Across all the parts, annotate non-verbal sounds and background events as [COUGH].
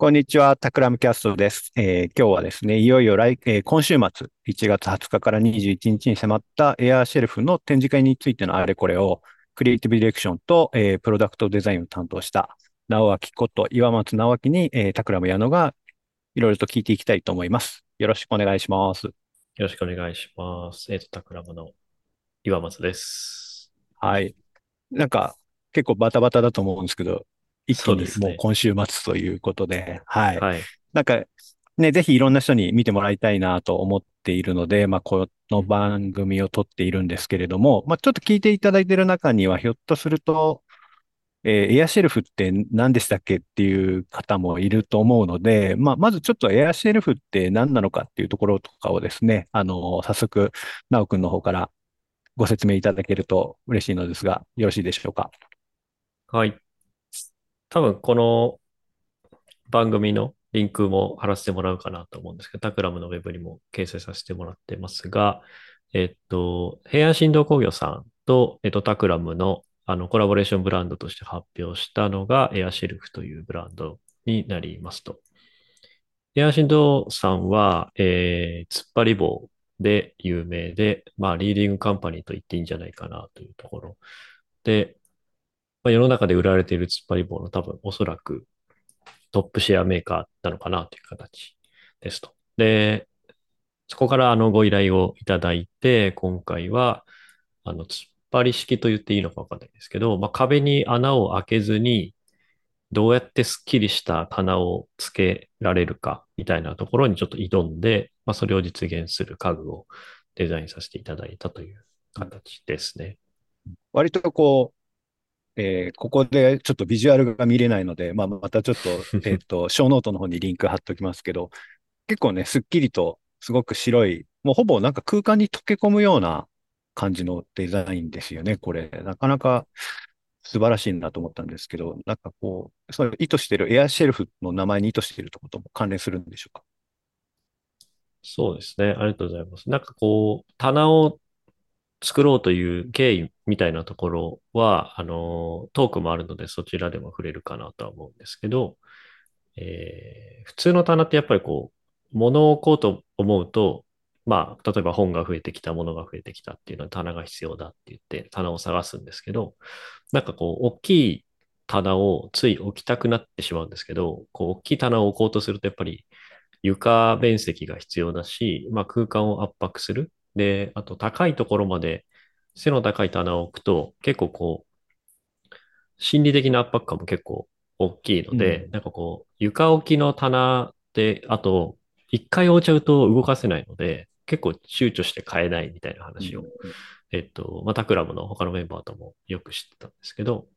こんにちは、タクラムキャストです。えー、今日はですね、いよいよ来、えー、今週末、1月20日から21日に迫ったエアーシェルフの展示会についてのあれこれを、クリエイティブディレクションと、えー、プロダクトデザインを担当した直脇こと岩松直脇に、えー、タクラム矢野がいろいろと聞いていきたいと思います。よろしくお願いします。よろしくお願いします。えっ、ー、と、タクラムの岩松です。はい。なんか、結構バタバタだと思うんですけど、一気にもう今週末ということで、でね、はい。はい。なんか、ね、ぜひいろんな人に見てもらいたいなと思っているので、まあ、この番組を撮っているんですけれども、まあ、ちょっと聞いていただいている中には、ひょっとすると、えー、エアシェルフって何でしたっけっていう方もいると思うので、まあ、まずちょっとエアシェルフって何なのかっていうところとかをですね、あの、早速、なおくんの方からご説明いただけると嬉しいのですが、よろしいでしょうか？はい。多分この番組のリンクも貼らせてもらうかなと思うんですけど、タクラムのウェブにも掲載させてもらってますが、えっと、平安振動工業さんと、えっと、タクラムのあのコラボレーションブランドとして発表したのがエアシルフというブランドになりますと。エアシンドさんは、えー、突っ張り棒で有名で、まあ、リーディングカンパニーと言っていいんじゃないかなというところで、まあ、世の中で売られている突っ張り棒の多分おそらくトップシェアメーカーなのかなという形ですと。で、そこからあのご依頼をいただいて、今回はあの突っ張り式と言っていいのかわかんないですけど、まあ、壁に穴を開けずにどうやってスッキリした棚をつけられるかみたいなところにちょっと挑んで、まあ、それを実現する家具をデザインさせていただいたという形ですね。割とこう、えー、ここでちょっとビジュアルが見れないので、まあ、またちょっと、[LAUGHS] えっと、 show note の方にリンク貼っておきますけど、結構ね、すっきりと、すごく白い、もうほぼなんか空間に溶け込むような感じのデザインですよね、これ。なかなか素晴らしいなと思ったんですけど、なんかこう、それ意図しているエアシェルフの名前に意図しているとことも関連するんでしょうか？そうですね。ありがとうございます。なんかこう、棚を作ろうという経緯みたいなところは、あの、トークもあるのでそちらでも触れるかなとは思うんですけど、えー、普通の棚ってやっぱりこう、物を置こうと思うと、まあ、例えば本が増えてきた、物が増えてきたっていうのは棚が必要だって言って棚を探すんですけど、なんかこう、大きい棚をつい置きたくなってしまうんですけど、こう、大きい棚を置こうとするとやっぱり床面積が必要だし、まあ空間を圧迫する。で、あと高いところまで背の高い棚を置くと結構こう、心理的な圧迫感も結構大きいので、うん、なんかこう、床置きの棚で、あと、一回置いちゃうと動かせないので、結構躊躇して買えないみたいな話を、うん、えっと、またクラブの他のメンバーともよく知ってたんですけど、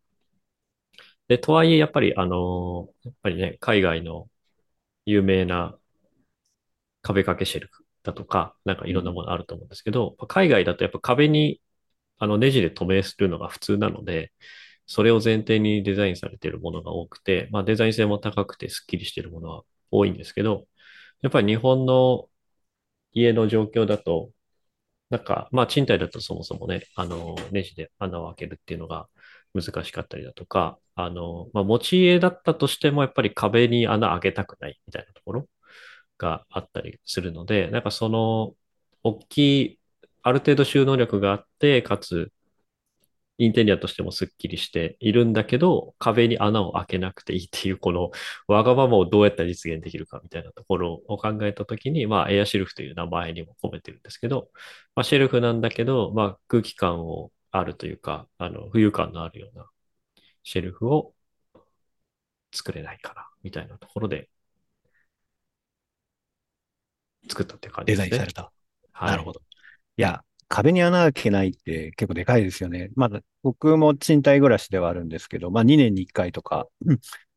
で、とはいえ、やっぱり、あの、やっぱりね、海外の有名な壁掛けシェルフだとか、なんかいろんなものあると思うんですけど、海外だとやっぱ壁にあのネジで留めするのが普通なので、それを前提にデザインされているものが多くて、まあ、デザイン性も高くてスッキリしているものは多いんですけど、やっぱり日本の家の状況だと、なんか、まあ賃貸だとそもそもね、あの、ネジで穴を開けるっていうのが難しかったりだとか、あの、まあ持ち家だったとしてもやっぱり壁に穴開けたくないみたいなところがあったりするので、なんかその、大きい、ある程度収納力があって、かつ、インテリアとしてもスッキリしているんだけど、壁に穴を開けなくていいっていう、このわがままをどうやったら実現できるかみたいなところを考えたときに、まあ、エアシェルフという名前にも込めてるんですけど、まあ、シェルフなんだけど、まあ、空気感をあるというか、あの、浮遊感のあるようなシェルフを作れないかな、みたいなところで作ったっていう感じですね。デザインされた。はい、なるほど。いや、壁に穴開けないって結構でかいですよね。まだ僕も賃貸暮らしではあるんですけど、まあ2年に1回とか、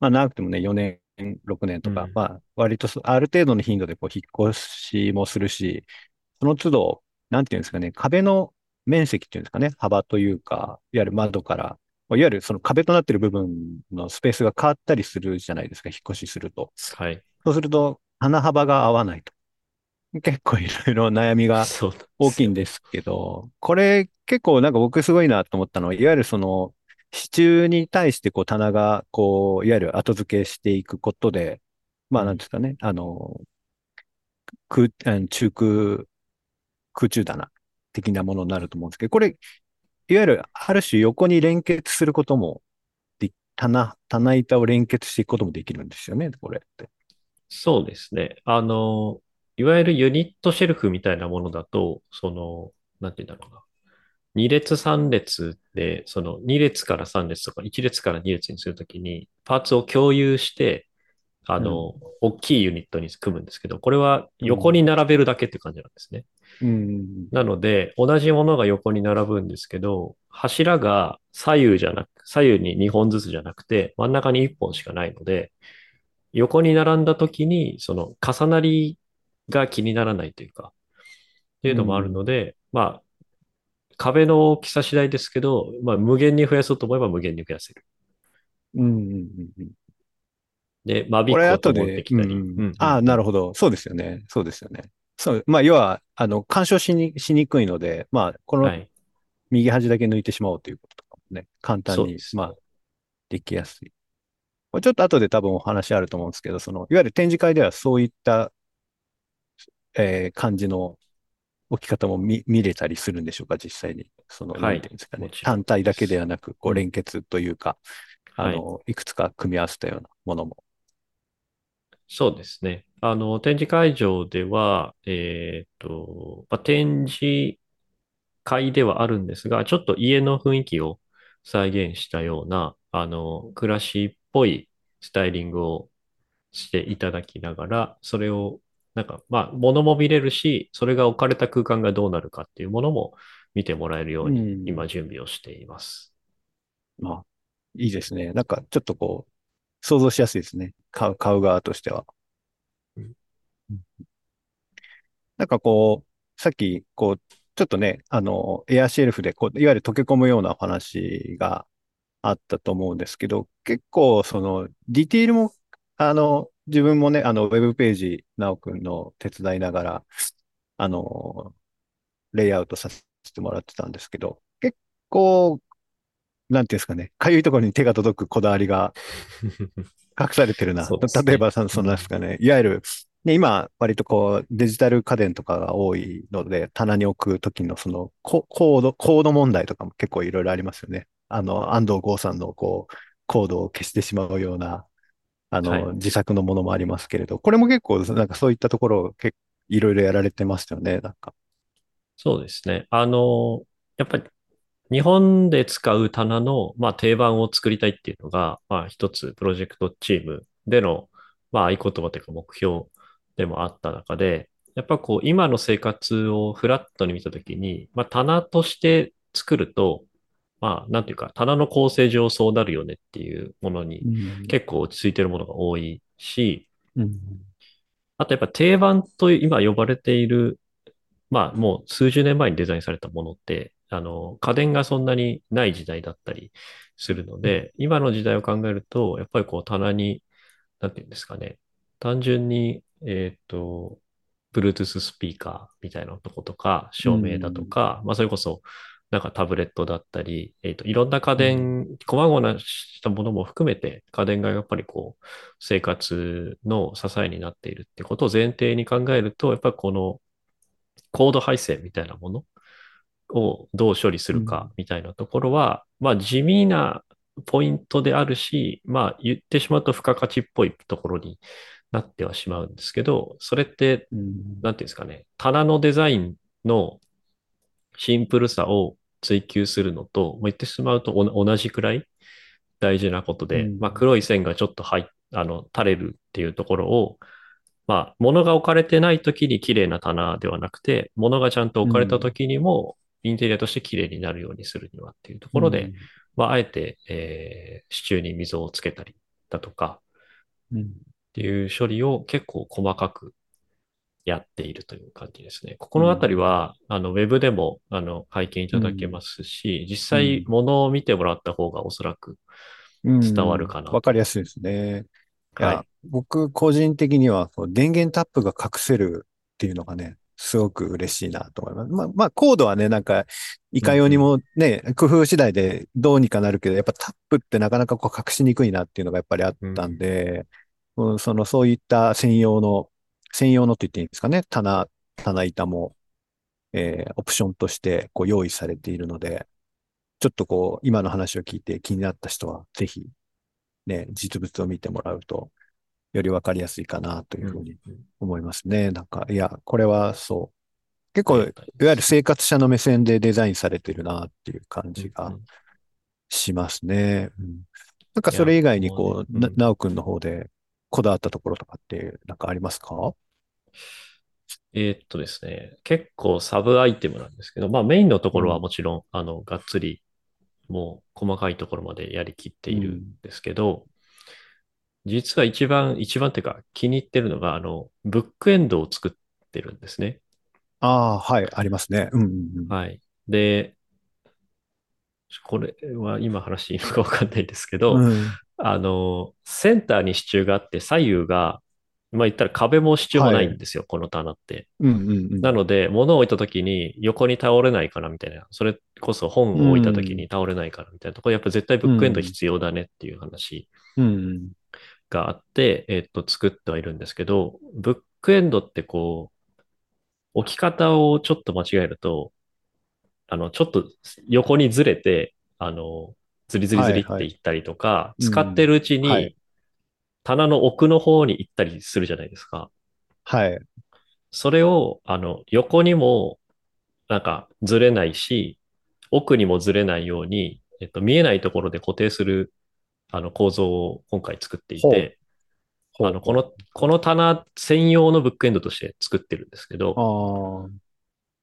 まあ長くてもね4年、6年とか、うん、まあ割とある程度の頻度でこう引っ越しもするし、その都度、なんていうんですかね、壁の面積っていうんですかね、幅というか、いわゆる窓から、いわゆるその壁となっている部分のスペースが変わったりするじゃないですか、引っ越しすると。はい。そうすると、穴幅が合わないと。[LAUGHS] 結構いろいろ悩みが大きいんですけど、これ結構なんか僕すごいなと思ったのは、いわゆるその支柱に対してこう棚がこう、いわゆる後付けしていくことで、まあなんですかね、あの、空、中空、空中棚的なものになると思うんですけど、これ、いわゆるある種横に連結することもで、棚、棚板を連結していくこともできるんですよね、これって。そうですね。あの、いわゆるユニットシェルフみたいなものだと、その、なんて言うんだろうな。2列3列で、その2列から3列とか1列から2列にするときに、パーツを共有して、あの、うん、大きいユニットに組むんですけど、これは横に並べるだけって感じなんですね。うん、なので、同じものが横に並ぶんですけど、柱が左右じゃなく、左右に2本ずつじゃなくて、真ん中に1本しかないので、横に並んだ時に、その重なりが気にならないというか、っていうのもあるので、うん、まあ、壁の大きさ次第ですけど、まあ、無限に増やそうと思えば無限に増やせる。うんうんうん、で、間引くこともできたり。うん、ああ、なるほど。そうですよね。そうですよね。そう。まあ、要は、あの、干渉しにしにくいので、まあ、この右端だけ抜いてしまおうということとかもね、簡単に、まあ、できやすい。ちょっと後で多分お話あると思うんですけど、その、いわゆる展示会ではそういった、えー、感じの置き方も見見れたりするんでしょうか、実際に。その、はい、なんていうんですかね。単体だけではなく、こう、連結というか、あの、はい、いくつか組み合わせたようなものも。そうですね。あの、展示会場では、えっ、と、まあ、展示会ではあるんですが、ちょっと家の雰囲気を再現したような、あの、暮らしっぽいスタイリングをしていただきながら、それを、なんか、まあ、物も見れるし、それが置かれた空間がどうなるかっていうものも見てもらえるように、今準備をしています。まあ、いいですね。なんか、ちょっとこう、想像しやすいですね。買う、買う側としては。なんかこう、さっき、こう、ちょっとね、あの、エアシェルフで、こう、いわゆる溶け込むようなお話があったと思うんですけど、結構、その、ディティールも、あの、自分もね、あの、ウェブページ、なおくんの手伝いながら、あの、レイアウトさせてもらってたんですけど、結構、なんていうんですかね、かゆいところに手が届くこだわりが隠されてるな。[LAUGHS] ね、例えば、その、そのですかね、いわゆる、ね、今、割とこう、デジタル家電とかが多いので、棚に置くときのそのコード、コード問題とかも結構いろいろありますよね。あの、安藤剛さんのこう、コードを消してしまうような、あの、はい、自作のものもありますけれど、これも結構、なんかそういったところを結いろいろやられてますよね、なんか。そうですね。あの、やっぱり日本で使う棚の、まあ、定番を作りたいっていうのが、まあ、一つプロジェクトチームでの、まあ、合言葉というか目標でもあった中で、やっぱこう、今の生活をフラットに見たときに、まあ、棚として作ると、まあ、なんていうか、棚の構成上そうなるよねっていうものに結構落ち着いてるものが多いし、うん、あとやっぱ定番と今呼ばれている、まあもう数十年前にデザインされたものって、あの、家電がそんなにない時代だったりするので、今の時代を考えると、やっぱりこう棚に、なんていうんですかね、単純に、えっ、ー、と、Bluetooth スピーカーみたいなとことか、照明だとか、うん、まあそれこそ、なんかタブレットだったり、えっ、ー、と、いろんな家電、細々したものも含めて、家電がやっぱりこう、生活の支えになっているってことを前提に考えると、やっぱりこのコード配線みたいなものをどう処理するかみたいなところは、うん、まあ地味なポイントであるし、まあ言ってしまうと付加価値っぽいところになってはしまうんですけど、それって、うん、なんていうんですかね、棚のデザインのシンプルさを追求するのと、もう言ってしまうと同じくらい大事なことで、うん、まあ黒い線がちょっと入あの、垂れるっていうところを、まあ、物が置かれてない時に綺麗な棚ではなくて、物がちゃんと置かれた時にも、インテリアとして綺麗になるようにするにはっていうところで、うん、まあ、あえて、えー、支柱に溝をつけたりだとか、っていう処理を結構細かくやっているという感じですね。ここのあたりは、うん、あの、ウェブでも、あの、拝見いただけますし、うん、実際、ものを見てもらった方がおそらく伝わるかな。わ、かりやすいですね。はい。僕、個人的には、電源タップが隠せるっていうのがね、すごく嬉しいなと思います。まあ、まあ、コードはね、なんか、いかようにもね、うん、工夫次第でどうにかなるけど、やっぱタップってなかなかこう隠しにくいなっていうのがやっぱりあったんで、うん、その、そういった専用の、専用のって言っていいんですかね？棚、棚板も、えー、オプションとしてこう用意されているので、ちょっとこう、今の話を聞いて気になった人は、ぜひ、ね、実物を見てもらうと、よりわかりやすいかなというふうに思いますね。うん、なんか、いや、これはそう。結構、いわゆる生活者の目線でデザインされてるなっていう感じがしますね。うん、なんかそれ以外にこう、な、なおくんの方でこだわったところとかってなんかありますか？えー、っとですね、結構サブアイテムなんですけど、まあメインのところはもちろん、うん、あの、がっつり、もう細かいところまでやりきっているんですけど、うん、実は一番、一番っていうか気に入ってるのが、あの、ブックエンドを作ってるんですね。ああ、はい、ありますね。うんうんうん、はい。で、これは今話していいのかわかんないですけど、うん、あの、センターに支柱があって左右が、まあ言ったら壁も支柱もないんですよ、はい、この棚って。うんうんうん、なので、物を置いた時に横に倒れないかなみたいな、それこそ本を置いた時に倒れないかなみたいなところ、やっぱ絶対ブックエンド必要だねっていう話があって、えっと、作ってはいるんですけど、ブックエンドってこう、置き方をちょっと間違えると、あの、ちょっと横にずれて、あの、ずりずりずりっていったりとか、使ってるうちに、棚の奥の方に行ったりするじゃないですか。はい。それを、あの、横にも、なんかずれないし、奥にもずれないように、えっと、見えないところで固定する、あの、構造を今回作っていて、あの、この、この棚専用のブックエンドとして作ってるんですけど、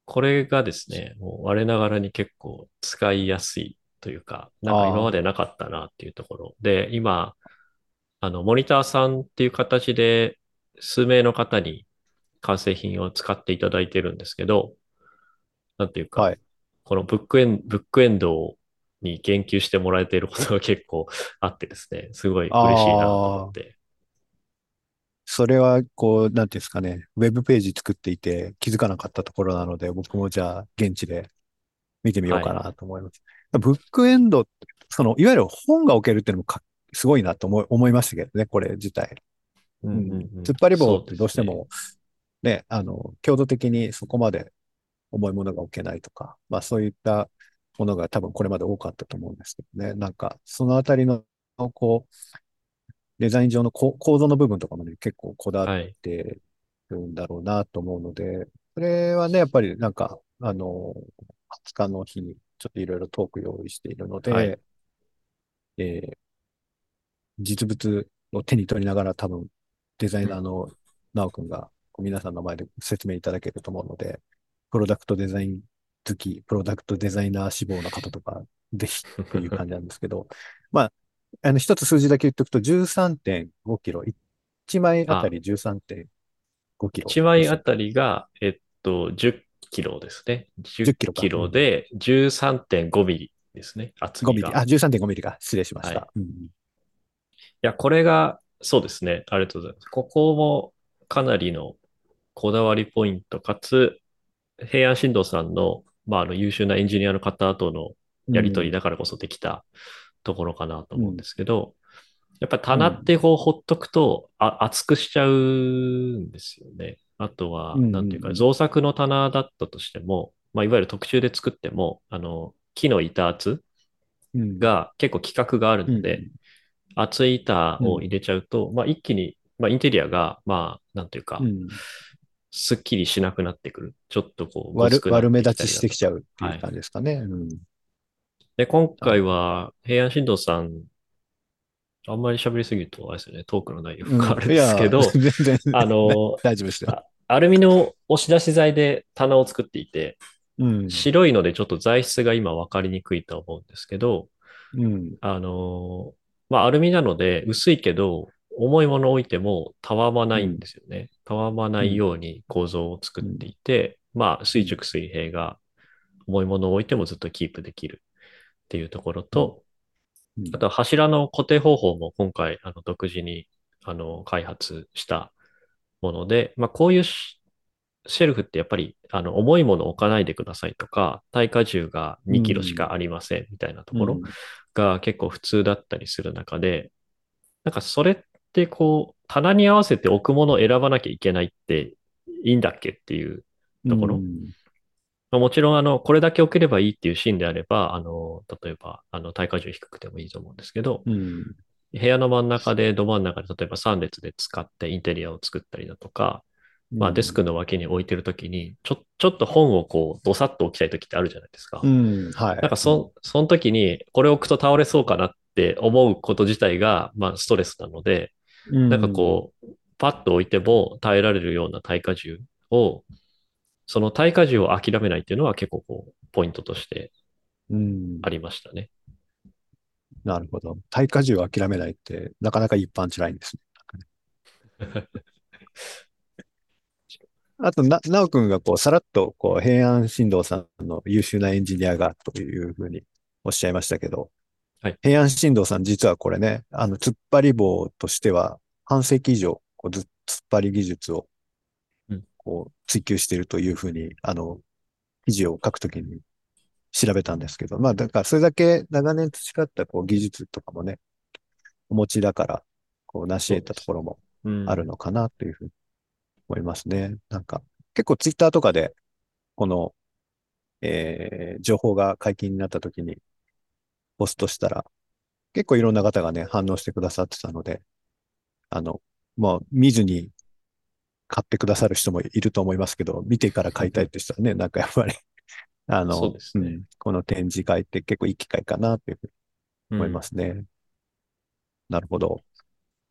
これがですね、もう我ながらに結構使いやすいというか、なんか今までなかったなっていうところで、今、あの、モニターさんっていう形で数名の方に完成品を使っていただいてるんですけど、なんていうか、はい、このブックエンブックエンドに言及してもらえていることが結構 [LAUGHS] あってですね、すごい嬉しいなと思って。それは、こう、なんていうんですかね、ウェブページ作っていて気づかなかったところなので、僕もじゃあ現地で見てみようかなと思います。はい、ブックエンド、その、いわゆる本が置けるっていうのもかすごいなと思い思いましたけどね、これ自体。うん、うん、突っ張り棒ってどうしてもね、ね、あの、強度的にそこまで重いものが置けないとか、まあそういったものが多分これまで多かったと思うんですけどね。なんか、そのあたりの、こう、デザイン上の構造の部分とかもね、結構こだわってるんだろうなと思うので、はい、それはね、やっぱりなんか、あの、20日の日にちょっといろいろトーク用意しているので、はい、えー、実物を手に取りながら多分デザイナーの直くんが皆さんの前で説明いただけると思うので、プロダクトデザイン好き、プロダクトデザイナー志望の方とか、ぜひという感じなんですけど、[LAUGHS] まあ、あの、一つ数字だけ言っておくと13.5キロ、1枚あたり13.5キロ。1枚あたりが、えっと、10キロですね。10キロキロで13.5ミリですね。厚みが。5ミリ。あ、13.5ミリか。失礼しました。はい、うん、いや、これが、そうですね。ありがとうございます。ここもかなりのこだわりポイント、かつ、平安振動さんの、まあ、あの優秀なエンジニアの方とのやりとりだからこそできたところかなと思うんですけど、うん、やっぱり棚ってこうほっとくと、あ厚くしちゃうんですよね。あとは、なんていうか、造作の棚だったとしても、まあ、いわゆる特注で作っても、あの、木の板厚が結構規格があるので、うん、厚い板を入れちゃうと、まあ、一気に、まあ、インテリアが、まあ、なんていうか、すっきりしなくなってくる。ちょっとこう、悪悪目立ちしてきちゃうっていう感じですかね。で、今回は平安振動さん、あんまり喋りすぎるとあれですよね、トークの内容があるんですけど、うん、全然あの、大丈夫ですよ。アルミの押し出し材で棚を作っていて、うん、白いのでちょっと材質が今分かりにくいと思うんですけど、うん、あの、まあ、アルミなので薄いけど、重いものを置いてもたわまないんですよね。たわまないように構造を作っていて、まあ、垂直水平が重いものを置いてもずっとキープできるっていうところと、あと柱の固定方法も今回あの独自にあの開発したもので、まあ、こういうシェルフってやっぱりあの重いものを置かないでくださいとか、耐荷重が2キロしかありませんみたいなところが結構普通だったりする中で、なんかそれっってこう、棚に合わせて置くものを選ばなきゃいけないっていいんだっけっていうところ。まあ、もちろん、あの、これだけ置ければいいっていうシーンであれば、あの、例えば、あの、耐荷重低くてもいいと思うんですけど、うん、部屋の真ん中で、ど真ん中で、例えば3列で使ってインテリアを作ったりだとか、まあ、デスクの脇に置いてるときに、ちょ、ちょっと本をこう、どさっと置きたいときってあるじゃないですか。うん、はい。なんかそ、その時に、これを置くと倒れそうかなって思うこと自体が、まあ、ストレスなので、うん、なんかこう、パッと置いても耐えられるような耐荷重を、その耐荷重を諦めないっていうのは結構こう、ポイントとしてありましたね。うん、なるほど。耐荷重を諦めないって、なかなか一般じゃないんですね。[LAUGHS] あと、な、なおくんがこう、さらっと、こう、平安振動さんの優秀なエンジニアがというふうにおっしゃいましたけど、はい。平安振動さん実はこれね、あの、突っ張り棒としては、半世紀以上、こう、突っ張り技術を、こう、追求しているというふうに、あの、記事を書くときに調べたんですけど、まあ、だからそれだけ長年培ったこう技術とかもね、お持ちだから、こう、成し得たところもあるのかなというふうに思いますね。なんか、結構ツイッターとかで、この、えー、情報が解禁になった時に、ポストしたら、結構いろんな方がね、反応してくださってたので、あの、もう見ずに買ってくださる人もいると思いますけど、見てから買いたいって人はね、[LAUGHS] なんかやっぱりあの、そうですね、うん、この展示会って結構いい機会かなというふうに思いますね。うん、なるほど。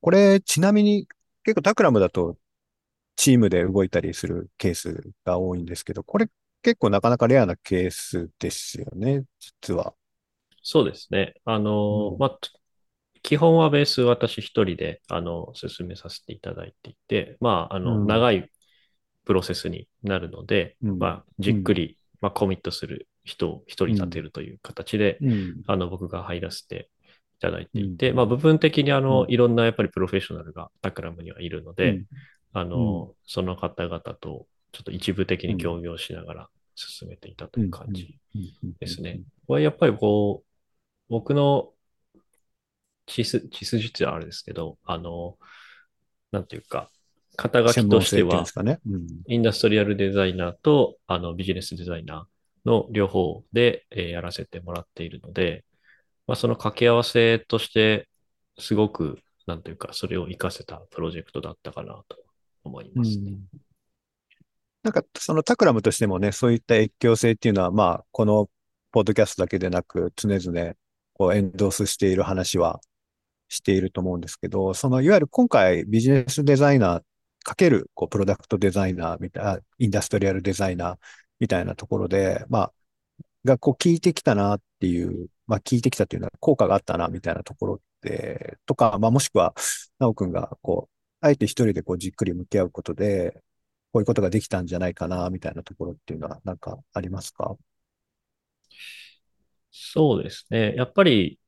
これ、ちなみに結構タクラムだとチームで動いたりするケースが多いんですけど、これ結構なかなかレアなケースですよね、実は。そうですね。あの、うん、まあ、基本はベース私一人で、あの、進めさせていただいていて、まあ、あの、うん、長いプロセスになるので、うん、まあ、じっくり、まあ、コミットする人を一人立てるという形で、あの、僕が入らせていただいていて、まあ、部分的にあの、いろんなやっぱりプロフェッショナルがタクラムにはいるので、あの、その方々とちょっと一部的に協業しながら進めていたという感じですね。これやっぱりこう、僕の地図、地図術はあれですけど、あの、なんていうか、肩書きとしては、ねうん、インダストリアルデザイナーとあのビジネスデザイナーの両方で、えー、やらせてもらっているので、まあ、その掛け合わせとして、すごく、なんというか、それを活かせたプロジェクトだったかなと思いますね。うん、なんか、そのタクラムとしてもね、そういった越境性っていうのは、まあ、このポッドキャストだけでなく、常々、こう、エンドースしている話はしていると思うんですけど、その、いわゆる今回ビジネスデザイナーかける、こう、プロダクトデザイナーみたいな、インダストリアルデザイナーみたいなところで、まあ、がこう聞いてきたなっていう、まあ聞いてきたっていうのは効果があったなみたいなところって、とか、まあもしくは、なおくんがこう、あえて一人でこうじっくり向き合うことで、こういうことができたんじゃないかな、みたいなところっていうのはなんかありますか？そうですね。やっぱり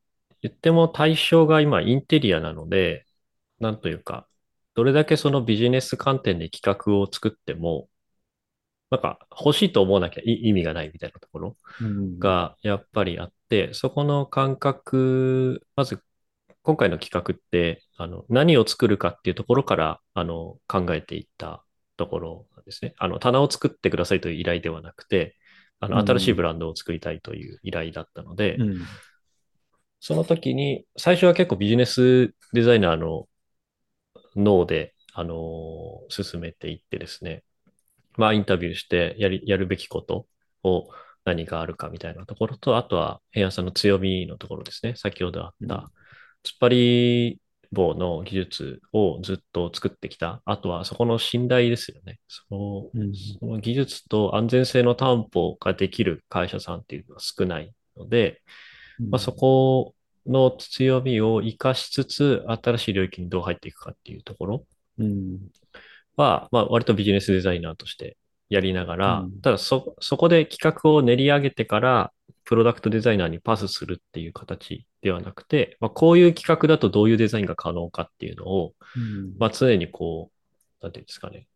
言っても対象が今インテリアなので、なんというか、どれだけそのビジネス観点で企画を作っても、なんか欲しいと思わなきゃ意味がないみたいなところがやっぱりあって、うん、そこの感覚、まず今回の企画って、あの、何を作るかっていうところから、あの、考えていったところですね。あの、棚を作ってくださいという依頼ではなくて、あの、新しいブランドを作りたいという依頼だったので、うん、その時に、最初は結構ビジネスデザイナーの脳で、あの進めていってですね、まあ、インタビューしてやり、やるべきことを何があるかみたいなところと、あとは平安さんの強みのところですね。先ほどあった、突っ張り棒の技術をずっと作ってきた。あとはそこの信頼ですよね。そのうん、その技術と安全性の担保ができる会社さんっていうのは少ないので、うん、まあ、そこの強みを活かしつつ、新しい領域にどう入っていくかっていうところは、まあ、割とビジネスデザイナーとしてやりながら、ただそ、そこで企画を練り上げてから、プロダクトデザイナーにパスするっていう形ではなくて、まあ、こういう企画だとどういうデザインが可能かっていうのを、うん、まあ、常にこう、なんていうんですかね、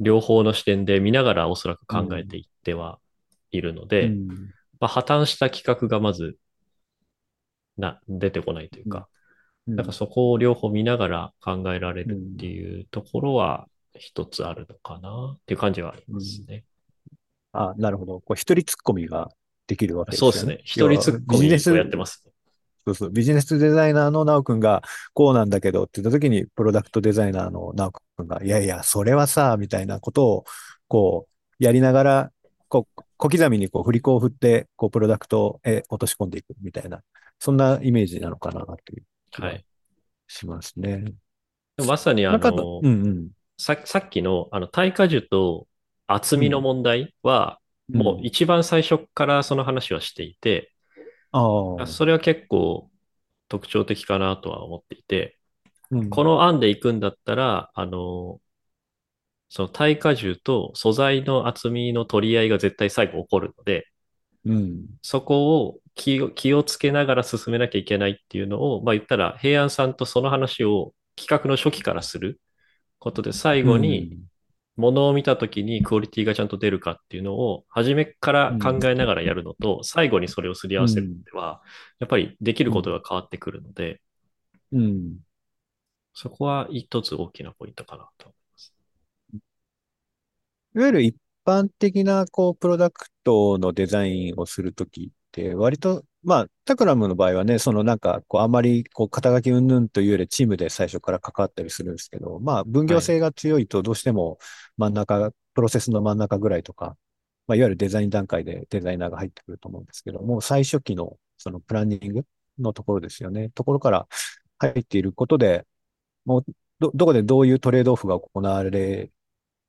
両方の視点で見ながらおそらく考えていってはいるので、うん、まあ、破綻した企画がまずな出てこないというか、なんかそこを両方見ながら考えられるっていうところは一つあるのかなっていう感じはありますね。うん、あ、なるほど。こう一人突っ込みができるわけですね。そうですね。一人突っ込みをやってます、ね。そうそう。ビジネスデザイナーの直くんがこうなんだけどって言った時に、プロダクトデザイナーの直くんが、いやいや、それはさ、みたいなことを、こう、やりながら、こう、小刻みにこう振り子を振って、こう、プロダクトへ落とし込んでいくみたいな、そんなイメージなのかなという気がしますね。はい、まさにあの、うんうん、ささっきのあの耐荷樹と厚みの問題は、うん、もう一番最初からその話はしていて、うん、それは結構特徴的かなとは思っていて、うん、この案で行くんだったら、あの、その耐荷重と素材の厚みの取り合いが絶対最後起こるので、うん、そこを気を気をつけながら進めなきゃいけないっていうのを、まあ言ったら平安さんとその話を企画の初期からすることで最後に物を見た時にクオリティがちゃんと出るかっていうのを初めから考えながらやるのと、最後にそれをすり合わせるのでは、やっぱりできることが変わってくるので、うん、そこは一つ大きなポイントかなといわゆる一般的な、こう、プロダクトのデザインをするときって、割と、まあ、タクラムの場合はね、そのなんか、こう、あまり、こう、肩書き云々というよりチームで最初から関わったりするんですけど、まあ、分業性が強いとどうしても真ん中、はい、プロセスの真ん中ぐらいとか、まあ、いわゆるデザイン段階でデザイナーが入ってくると思うんですけども、最初期の、そのプランニングのところですよね。ところから入っていることで、もう、ど、どこでどういうトレードオフが行われ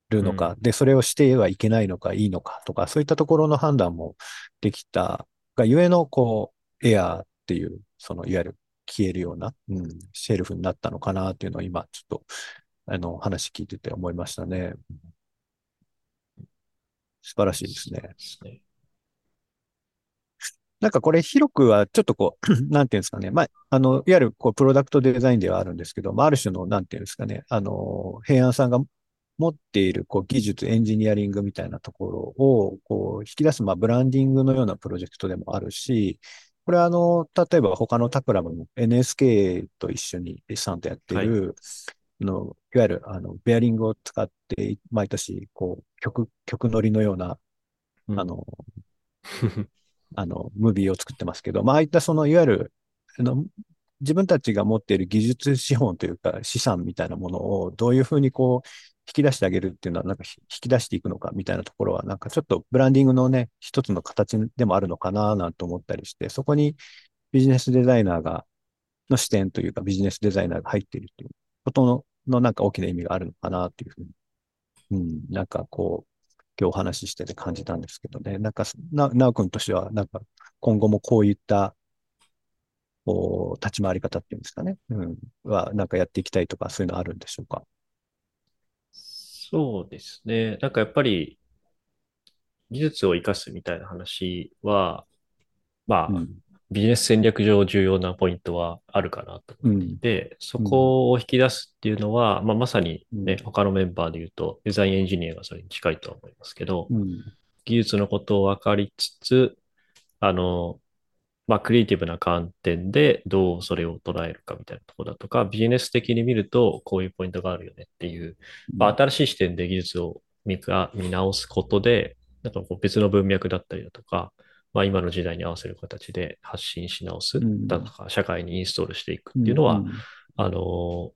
るのか、うん、で、それをしてはいけないのか、いいのかとか、そういったところの判断もできたがゆえの、こう、エアーっていう、その、いわゆる消えるような、うん、シェルフになったのかなっていうのを今、ちょっと、あの、話聞いてて思いましたね。素晴らしいですね。すねなんかこれ広くはちょっとこう、[CLEARS THROAT] なんていうんですかね。まあ、あの、いわゆるこう、プロダクトデザインではあるんですけど、まあ、ある種の、なんていうんですかね。あの、平安さんが持っているこう技術、エンジニアリングみたいなところをこう引き出す、まあ、ブランディングのようなプロジェクトでもあるし、これはあの、例えば他のタクラムの NSK と一緒にさんとやっている、はい、のいわゆるあのベアリングを使って毎年こう曲、曲乗りのような、うん、あの、あの、ムービーを作ってますけど、まあ、ああいったその、いわゆる、あの、自分たちが持っている技術資本というか資産みたいなものをどういうふうにこう引き出してあげるっていうのは、なんか引き出していくのかみたいなところは、なんかちょっとブランディングのね、一つの形でもあるのかななんて思ったりして、そこにビジネスデザイナーが、の視点というかビジネスデザイナーが入っているということの、のなんか大きな意味があるのかなっていうふうに、うん、なんかこう、今日お話ししてて感じたんですけどね。なんか、な、なおくんとしては、なんか今後もこういった、こう、立ち回り方っていうんですかね。うん。は、なんかやっていきたいとか、そういうのあるんでしょうか？そうですね。なんかやっぱり、技術を活かすみたいな話は、まあ、うん、ビジネス戦略上重要なポイントはあるかなと思っていて、うん、そこを引き出すっていうのは、まあ、まさにね、うん、他のメンバーで言うと、デザインエンジニアがそれに近いと思いますけど、技術のことを分かりつつ、あの、まあ、クリエイティブな観点でどうそれを捉えるかみたいなところだとか、ビジネス的に見るとこういうポイントがあるよねっていう、まあ、新しい視点で技術を見見直すことで、なんかこう別の文脈だったりだとか、まあ、今の時代に合わせる形で発信し直すだとか、社会にインストールしていくっていうのは、あの、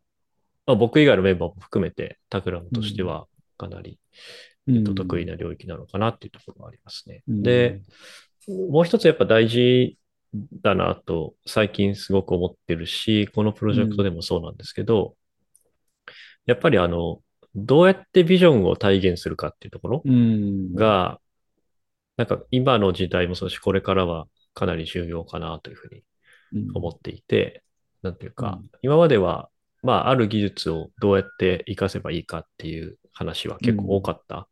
まあ、僕以外のメンバーも含めて、タクラムとしてはかなり、えっと、得意な領域なのかなっていうところがありますね。で、もう一つやっぱ大事だなと最近すごく思ってるし、このプロジェクトでもそうなんですけど、うん、やっぱりあの、どうやってビジョンを体現するかっていうところが、なんか今の時代もそうし、これからはかなり重要かなというふうに思っていて、うん、なんていうか、今までは、まあ、ある技術をどうやって活かせばいいかっていう話は結構多かった。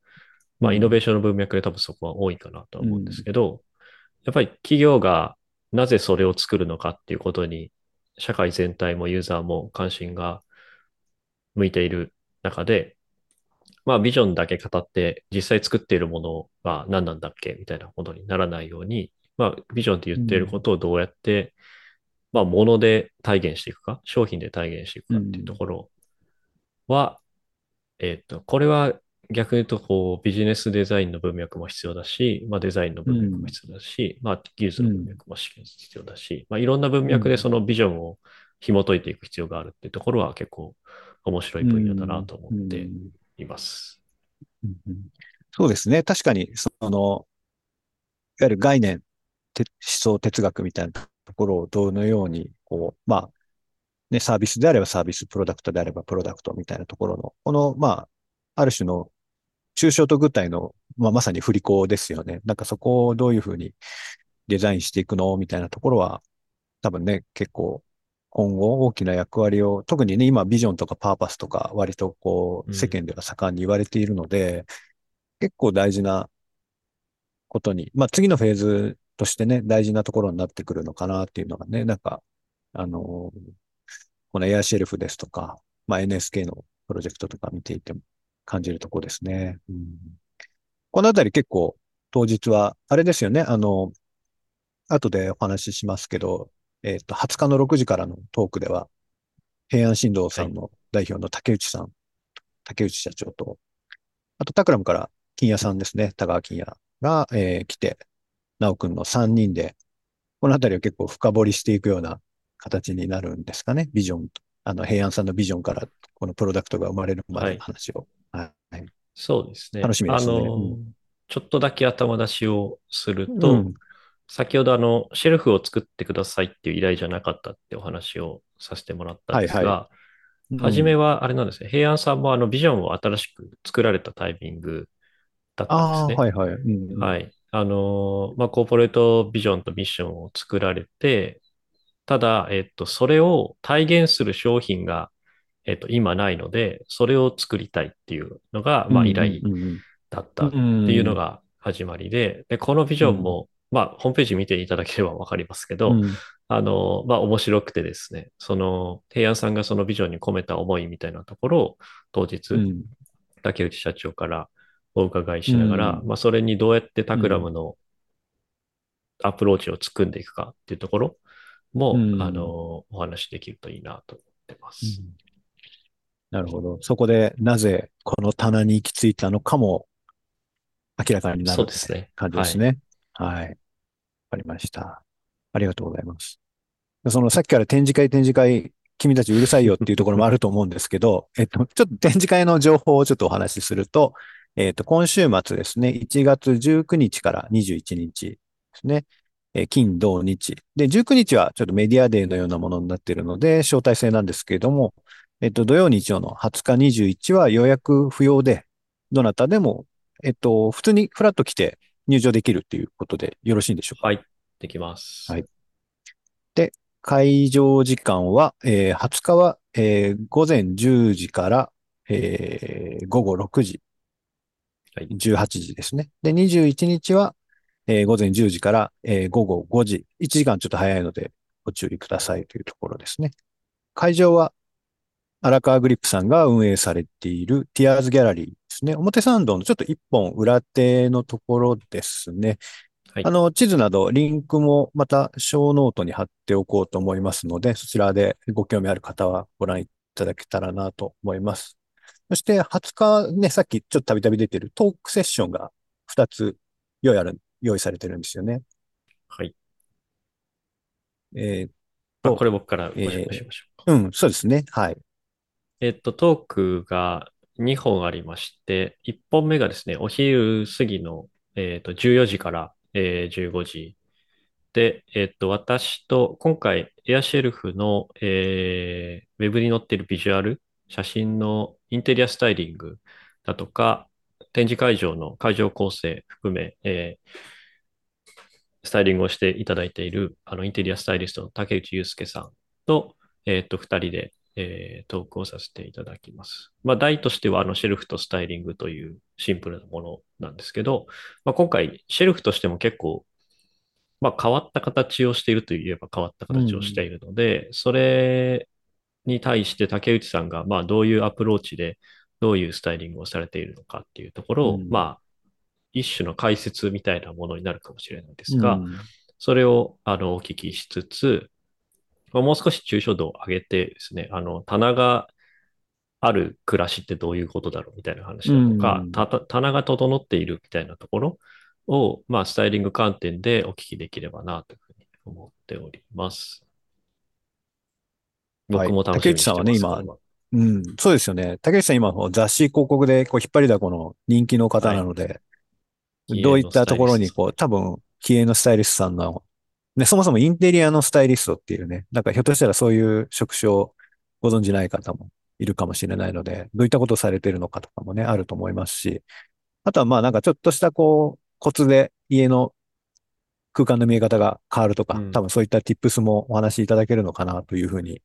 まあ、イノベーションの文脈で多分そこは多いかなと思うんですけど、やっぱり企業がなぜそれを作るのかっていうことに、社会全体もユーザーも関心が向いている中で、まあビジョンだけ語って実際作っているものは何なんだっけみたいなことにならないように、まあビジョンって言っていることをどうやってまあ、もので体現していくか、商品で体現していくかっていうところは、うん、えっ、と、これは逆に言うと、こう、ビジネスデザインの文脈も必要だし、まあ、デザインの文脈も必要だし、うん、まあ、技術の文脈も必要だし、うん、まあ、いろんな文脈でそのビジョンを紐解いていく必要があるっていうところは結構面白い分野だなと思っています。うんうん、そうですね。確かに、その、いわゆる概念、思想哲学みたいなところをどのように、こう、まあ、ね、サービスであればサービス、プロダクトであればプロダクトみたいなところの、この、まあ、ある種の抽象と具体の、まあ、まさに振り子ですよね。なんかそこをどういうふうにデザインしていくのみたいなところは、多分ね、結構今後大きな役割を、特にね、今ビジョンとかパーパスとか割とこう世間では盛んに言われているので、うん、結構大事なことに、まあ次のフェーズとしてね、大事なところになってくるのかなっていうのがね、なんか、あの、このエアシェルフですとか、まあ NSK のプロジェクトとか見ていても感じるところですね。うん、このあたり結構当日は、あれですよね、あの、後でお話ししますけど、えっ、ー、と、20日の6時からのトークでは、平安振動さんの代表の竹内さん、はい、竹内社長と、あと、タクラムから金谷さんですね、田川金谷が、えー、来て、直くんの3人で、このあたりを結構深掘りしていくような形になるんですかね、ビジョンあの、平安さんのビジョンから、このプロダクトが生まれるまでの話を。はい。はい、そうですね。楽しみですね。あの、うん、ちょっとだけ頭出しをすると、うん、先ほどあの、シェルフを作ってくださいっていう依頼じゃなかったってお話をさせてもらったんですが、はいはい、初めはあれなんですね、平安さんもあのビジョンを新しく作られたタイミングだったんですね。はいはい。うん、はい。あの、まあ、コーポレートビジョンとミッションを作られて、ただ、えっと、それを体現する商品が、えっと、今ないので、それを作りたいっていうのが、まあ、依頼だったっていうのが始まりで、で、このビジョンも、まあ、ホームページ見ていただければわかりますけど、うん、あの、まあ、面白くてですね、その、平安さんがそのビジョンに込めた思いみたいなところを、当日、うん、竹内社長からお伺いしながら、うん、まあ、それにどうやってタクラムのアプローチを作んでいくかっていうところも、あの、お話できるといいなと思ってます。なるほど。そこでなぜこの棚に行き着いたのかも明らかになる、そうですね。感じですね。はい。はいかりました。ありがとうございます。そのさっきから展示会展示会、君たちうるさいよっていうところもあると思うんですけど、[LAUGHS] えっと、ちょっと展示会の情報をちょっとお話しすると、えっと、今週末ですね、1月19日から21日ですね、え金、土、日。で、19日はちょっとメディアデーのようなものになっているので、招待制なんですけれども、えっと、土曜日曜の20日、21は予約不要で、どなたでも、えっと、普通にフラッと来て入場できるっていうことでよろしいんでしょうか？はい。できます。はい。で、会場時間は、えー、20日は、えー、午前10時から、えー、午後6時。はい。18時ですね。で、21日は、えー、午前10時から、えー、午後5時。1時間ちょっと早いので、ご注意くださいというところですね。会場は、荒川グリップさんが運営されているティアーズギャラリーですね。表参道のちょっと一本裏手のところですね。はい、あの、地図などリンクもまたショーノートに貼っておこうと思いますので、そちらでご興味ある方はご覧いただけたらなと思います。そして20日ね、さっきちょっとたびたび出てるトークセッションが2つ用意ある、用意されてるんですよね。はい。えー、っと、これ僕からご紹介しましょうか、えー、うん、そうですね。はい。えっと、トークが2本ありまして、1本目がですね、お昼過ぎの、えっと14時から、えー、15時で、えっと、私と今回エアシェルフの、えー、ウェブに載っているビジュアル、写真のインテリアスタイリングだとか、展示会場の会場構成含め、えー、スタイリングをしていただいているあのインテリアスタイリストの竹内祐介さんと、えっと、2人で、えー、トークをさせていただきます。まあ、題としては、あの、シェルフとスタイリングというシンプルなものなんですけど、まあ、今回、シェルフとしても結構、まあ、変わった形をしているといえば変わった形をしているので、うん、それに対して竹内さんが、まあ、どういうアプローチで、どういうスタイリングをされているのかっていうところを、うん、まあ、一種の解説みたいなものになるかもしれないですが、うん、それを、あの、お聞きしつつ、もう少し抽象度を上げてですね、あの、棚がある暮らしってどういうことだろうみたいな話だとか、た棚が整っているみたいなところを、まあ、スタイリング観点でお聞きできればなというふうに思っております。僕も楽しみにしてます、はい、竹内さんはね、今、うん、そうですよね。竹内さん今、雑誌広告でこう引っ張りだこの人気の方なので、はい、どういったところにこう、多分、気鋭のスタイリストさんの、ね、そもそもインテリアのスタイリストっていうね、なんかひょっとしたらそういう職種をご存じない方もいるかもしれないので、どういったことをされてるのかとかもね、あると思いますし、あとはまあなんかちょっとしたこう、コツで家の空間の見え方が変わるとか、うん、多分そういった tips もお話しいただけるのかなというふうに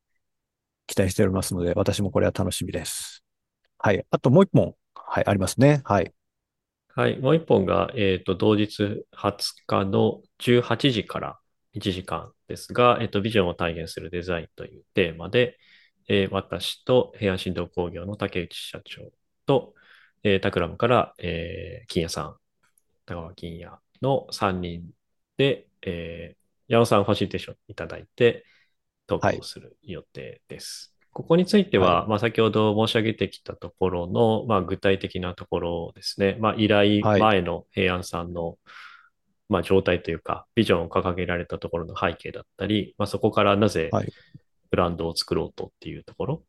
期待しておりますので、私もこれは楽しみです。はい。あともう一本、はい、ありますね。はい。はい。もう一本が、えっ、ー、と、同日20日の18時から1時間ですが、えっ、ー、と、ビジョンを体現するデザインというテーマで、えー、私と平安振動工業の竹内社長と、えー、タクラムから、えー、金谷さん、高川金谷の3人で、えー、矢野さんファシリテーションいただいて、投稿する予定です。はい、ここについては、はい、まあ、先ほど申し上げてきたところの、まあ、具体的なところですね。まあ、依頼前の平安さんの、まあ、状態というか、ビジョンを掲げられたところの背景だったり、まあ、そこからなぜブランドを作ろうとっていうところ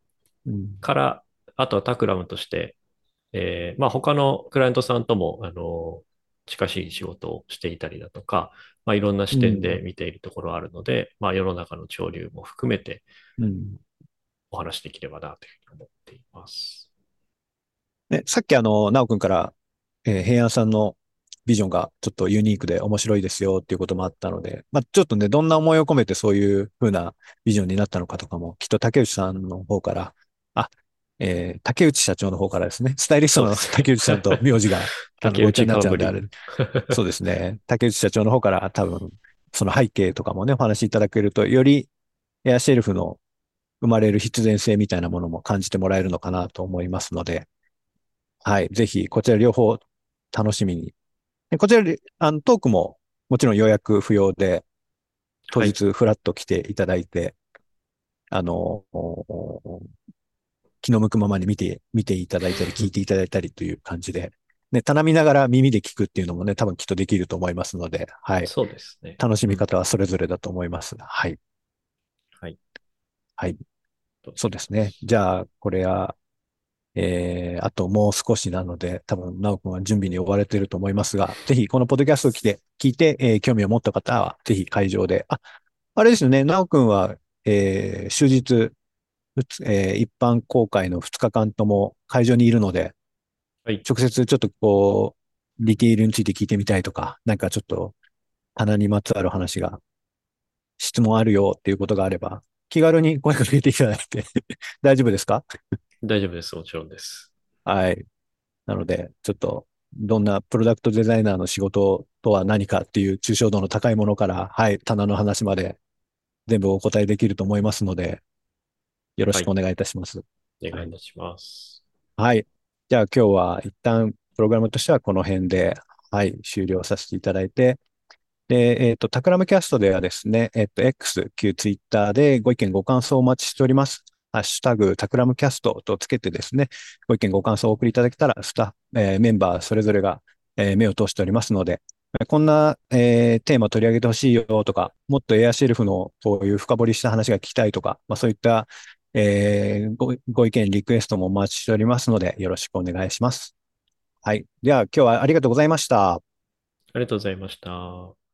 から、あとはタクラムとして、えー、まあ他のクライアントさんとも、あの、近しい仕事をしていたりだとか、まあいろんな視点で見ているところあるので、うん、まあ世の中の潮流も含めて、お話しできればなというふうに思っています。ね、さっきあの、なおくんから、えー、平安さんのビジョンがちょっとユニークで面白いですよっていうこともあったので、まあ、ちょっとね、どんな思いを込めてそういう風なビジョンになったのかとかも、きっと竹内さんの方から、あ、えー、竹内社長の方からですね、スタイリストの竹内さんと名字が、[LAUGHS] あの、ごちになっちゃうんであれ。そうですね。竹内社長の方から多分、その背景とかもね、お話しいただけると、よりエアシェルフの生まれる必然性みたいなものも感じてもらえるのかなと思いますので、はい。ぜひ、こちら両方楽しみにこちら、あの、トークももちろん予約不要で、当日フラッと来ていただいて、はい、あの、気の向くままに見て、見ていただいたり、[LAUGHS] 聞いていただいたりという感じで、ね、棚見ながら耳で聞くっていうのもね、多分きっとできると思いますので、はい。そうですね。楽しみ方はそれぞれだと思います。はい。はい。はい。そうですね。じゃあ、これは、えー、あともう少しなので、多分、なおくんは準備に追われていると思いますが、ぜひこのポッドキャストを来て、聞いて、えー、興味を持った方は、ぜひ会場で、あ、あれですよね、なおくんは、えー、終日、えー、一般公開の2日間とも会場にいるので、はい、直接ちょっとこう、ディティールについて聞いてみたいとか、なんかちょっと、棚にまつわる話が、質問あるよっていうことがあれば、気軽に声かけていただいて [LAUGHS] 大丈夫ですか？大丈夫です。もちろんです。はい。なので、ちょっと、どんなプロダクトデザイナーの仕事とは何かっていう抽象度の高いものから、はい、棚の話まで全部お答えできると思いますので、よろしくお願いいたします。はい、お願いいたします。はい。じゃあ今日は一旦プログラムとしてはこの辺で、はい、終了させていただいて、で、えっ、ー、と、タクラムキャストではですね、えっ、ー、と、X、旧 Twitter でご意見ご感想をお待ちしております。ハッシュタグ、タクラムキャストとつけてですね、ご意見ご感想をお送りいただけたら、スタッフ、えー、メンバーそれぞれが、えー、目を通しておりますので、こんな、えー、テーマ取り上げてほしいよとか、もっとエアシェルフのこういう深掘りした話が聞きたいとか、まあそういった、えー、ごご意見、リクエストもお待ちしておりますので、よろしくお願いします。はい。では、今日はありがとうございました。ありがとうございました。